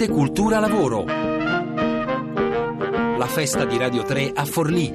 Arte, cultura, lavoro. La festa di Radio 3 a Forlì.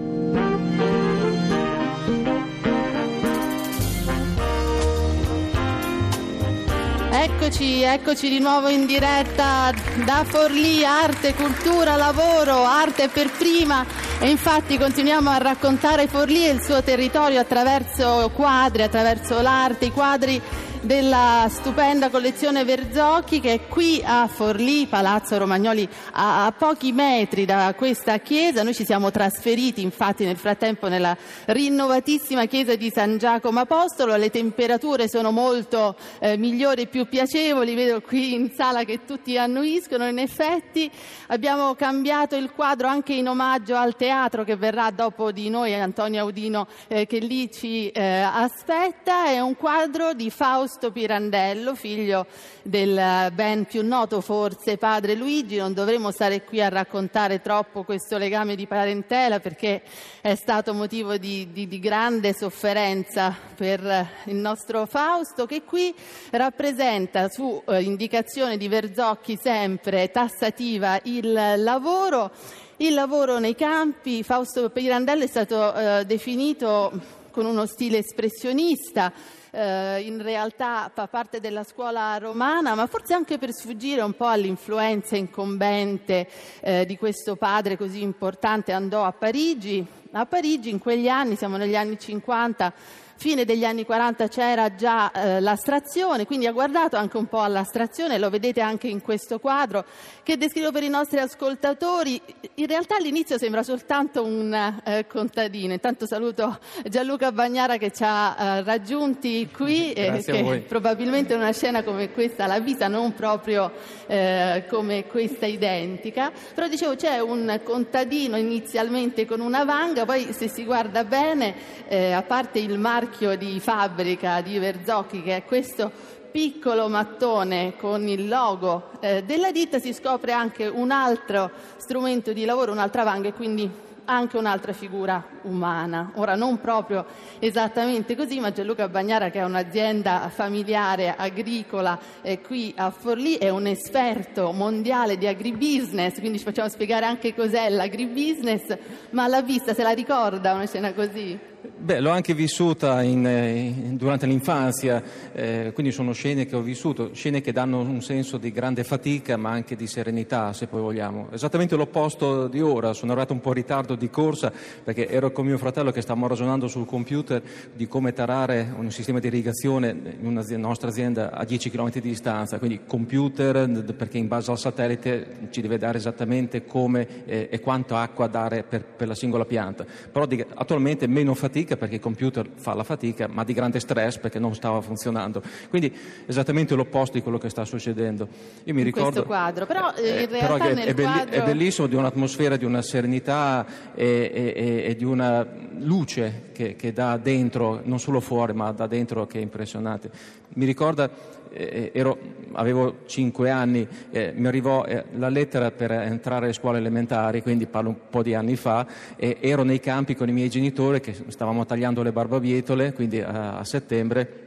Eccoci, eccoci di nuovo in diretta da Forlì, arte, cultura, lavoro, arte per prima e infatti continuiamo a raccontare Forlì e il suo territorio attraverso quadri, attraverso l'arte, i quadri della stupenda collezione Verzocchi che è qui a Forlì, Palazzo Romagnoli, a, a, pochi metri da questa chiesa. Noi ci siamo trasferiti infatti nel frattempo nella rinnovatissima chiesa di San Giacomo Apostolo, le temperature sono molto eh, migliori e più piacevoli, vedo qui in sala che tutti annuiscono, in effetti. Abbiamo cambiato il quadro anche in omaggio al teatro che verrà dopo di noi, Antonio Audino eh, che lì ci eh, aspetta, è un quadro di Fausto Fausto Pirandello, figlio del ben più noto forse padre Luigi. Non dovremmo stare qui a raccontare troppo questo legame di parentela perché è stato motivo di, di, di grande sofferenza per il nostro Fausto che qui rappresenta su eh, indicazione di Verzocchi sempre tassativa il lavoro. Il lavoro nei campi, Fausto Pirandello è stato eh, definito con uno stile espressionista, eh, in realtà fa parte della scuola romana, ma forse anche per sfuggire un po' all'influenza incombente eh, di questo padre così importante, andò a Parigi. A Parigi in quegli anni, siamo negli anni 50, fine degli anni 40 c'era già eh, l'astrazione, quindi ha guardato anche un po' all'astrazione, lo vedete anche in questo quadro che descrivo per i nostri ascoltatori. In realtà all'inizio sembra soltanto un eh, contadino. Intanto saluto Gianluca Bagnara che ci ha eh, raggiunti qui e che probabilmente una scena come questa l'ha vista, non proprio eh, come questa identica. Però dicevo c'è un contadino inizialmente con una vanga, poi se si guarda bene, eh, a parte il marchio marchio di fabbrica di Verzocchi, che è questo piccolo mattone con il logo eh, della ditta, si scopre anche un altro strumento di lavoro, un'altra vanga e quindi anche un'altra figura umana. Ora non proprio esattamente così, ma Gianluca Bagnara che è un'azienda familiare agricola eh, qui a Forlì è un esperto mondiale di agribusiness, quindi ci facciamo spiegare anche cos'è l'agribusiness, ma l'ha vista, se la ricorda una scena così? Beh, l'ho anche vissuta in, eh, in, durante l'infanzia, eh, quindi sono scene che ho vissuto, scene che danno un senso di grande fatica ma anche di serenità, se poi vogliamo. Esattamente l'opposto di ora, sono arrivato un po' in ritardo di corsa perché ero con mio fratello che stavamo ragionando sul computer di come tarare un sistema di irrigazione in una nostra azienda a 10 km di distanza, quindi computer perché in base al satellite ci deve dare esattamente come eh, e quanto acqua dare per, per la singola pianta. Però di, attualmente meno fatica fatica perché il computer fa la fatica, ma di grande stress perché non stava funzionando. Quindi esattamente l'opposto di quello che sta succedendo. Io mi in ricordo, questo quadro, però eh, realtà però è, è, belli, quadro... è, bellissimo di un'atmosfera, di una serenità e, e, e di una luce che, che dà dentro, non solo fuori, ma da dentro che è impressionante. Mi ricorda eh, ero, avevo cinque anni, eh, mi arrivò eh, la lettera per entrare alle scuole elementari, quindi parlo un po' di anni fa, e ero nei campi con i miei genitori che stavamo tagliando le barbabietole, quindi a, a settembre,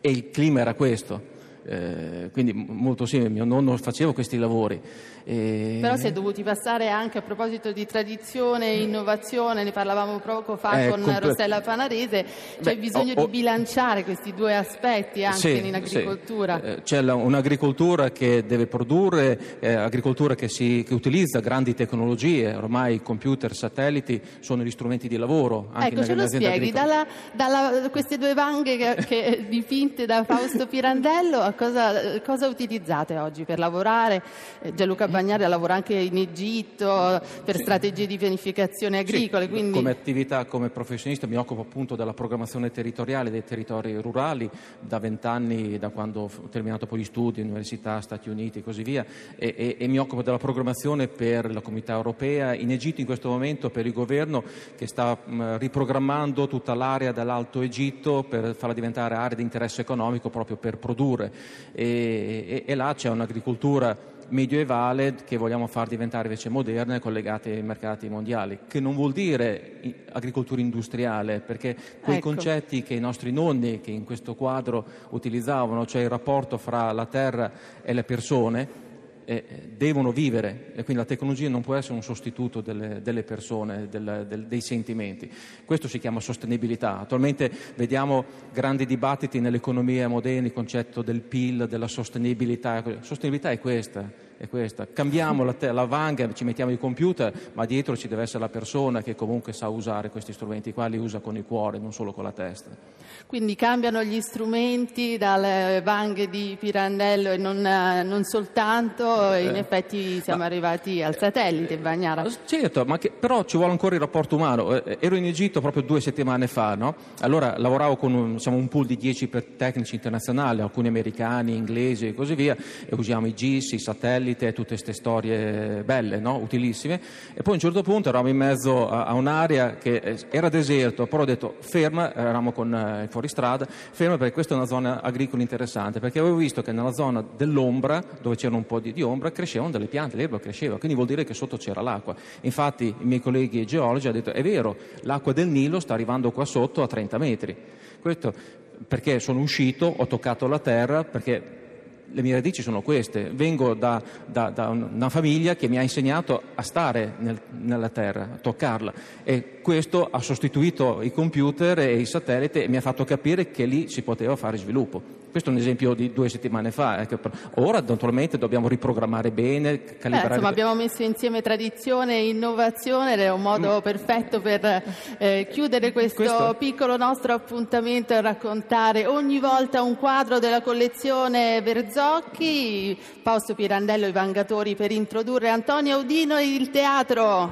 e il clima era questo. Eh, quindi molto simile, mio nonno faceva questi lavori e... Però si è dovuti passare anche a proposito di tradizione e innovazione, ne parlavamo poco fa eh, con comp- Rossella Panarese, c'è Beh, bisogno oh, oh... di bilanciare questi due aspetti anche sì, in agricoltura. Sì. Eh, c'è la, un'agricoltura che deve produrre, eh, agricoltura che, si, che, utilizza grandi tecnologie, ormai computer, satelliti sono gli strumenti di lavoro. Anche ecco, ce lo spieghi, dalla, dalla, queste due vanghe che, che dipinte da Fausto Pirandello, cosa, cosa utilizzate oggi per lavorare? Eh, Gianluca Bagnari lavora anche in Egitto per sì. strategie di pianificazione agricole. Sì, quindi... Come attività, come professionista mi occupo appunto della programmazione territoriale dei territori rurali da vent'anni, da quando ho terminato poi gli studi, università, Stati Uniti e così via, e, e, e mi occupo della programmazione per la comunità europea, in Egitto in questo momento per il governo che sta mh, riprogrammando tutta l'area dell'Alto Egitto per farla diventare area di interesse economico proprio per produrre e, e là c'è un'agricoltura medioevale che vogliamo far diventare invece moderna e collegata ai mercati mondiali, che non vuol dire agricoltura industriale, perché quei ecco. concetti che i nostri nonni, che in questo quadro utilizzavano, cioè il rapporto fra la terra e le persone, eh, devono vivere e quindi la tecnologia non può essere un sostituto delle, delle persone, del, del, dei sentimenti. Questo si chiama sostenibilità. Attualmente vediamo grandi dibattiti nell'economia moderna, il concetto del PIL, della sostenibilità. Sostenibilità è questa è questa. Cambiamo la, te- la vanga, ci mettiamo i computer, ma dietro ci deve essere la persona che comunque sa usare questi strumenti qua, li usa con il cuore, non solo con la testa. Quindi cambiano gli strumenti dalle vanghe di Pirandello e non, non soltanto, in eh, effetti siamo ma, arrivati al satellite Bagnara. Certo, ma che, però ci vuole ancora il rapporto umano. Eh, ero in Egitto proprio due settimane fa, no? allora lavoravo con un, diciamo, un pool di dieci tecnici internazionali, alcuni americani, inglesi e così via, e usiamo i GIS, i satelliti satellite, tutte queste storie belle, no? utilissime. E poi a un certo punto eravamo in mezzo a, a un'area che eh, era deserto, però ho detto ferma, eravamo con eh, il fuoristrada, ferma perché questa è una zona agricola interessante, perché avevo visto che nella zona dell'ombra, dove c'era un po' di, di ombra, crescevano delle piante, l'erba cresceva, quindi vuol dire che sotto c'era l'acqua. Infatti i miei colleghi geologi hanno detto è vero, l'acqua del Nilo sta arrivando qua sotto a 30 metri. Questo perché sono uscito, ho toccato la terra, perché le mie radici sono queste, vengo da, da, da una famiglia che mi ha insegnato a stare nel, nella terra, a toccarla e questo ha sostituito i computer e i satelliti e mi ha fatto capire che lì si poteva fare sviluppo. Questo è un esempio di due settimane fa. Eh, ora naturalmente dobbiamo riprogrammare bene, calibrare. Eh, insomma, abbiamo messo insieme tradizione e innovazione ed è un modo Ma... perfetto per eh, chiudere questo, questo, piccolo nostro appuntamento e raccontare ogni volta un quadro della collezione Verzocchi, Fausto Pirandello i Vangatori per introdurre Antonio Udino e il teatro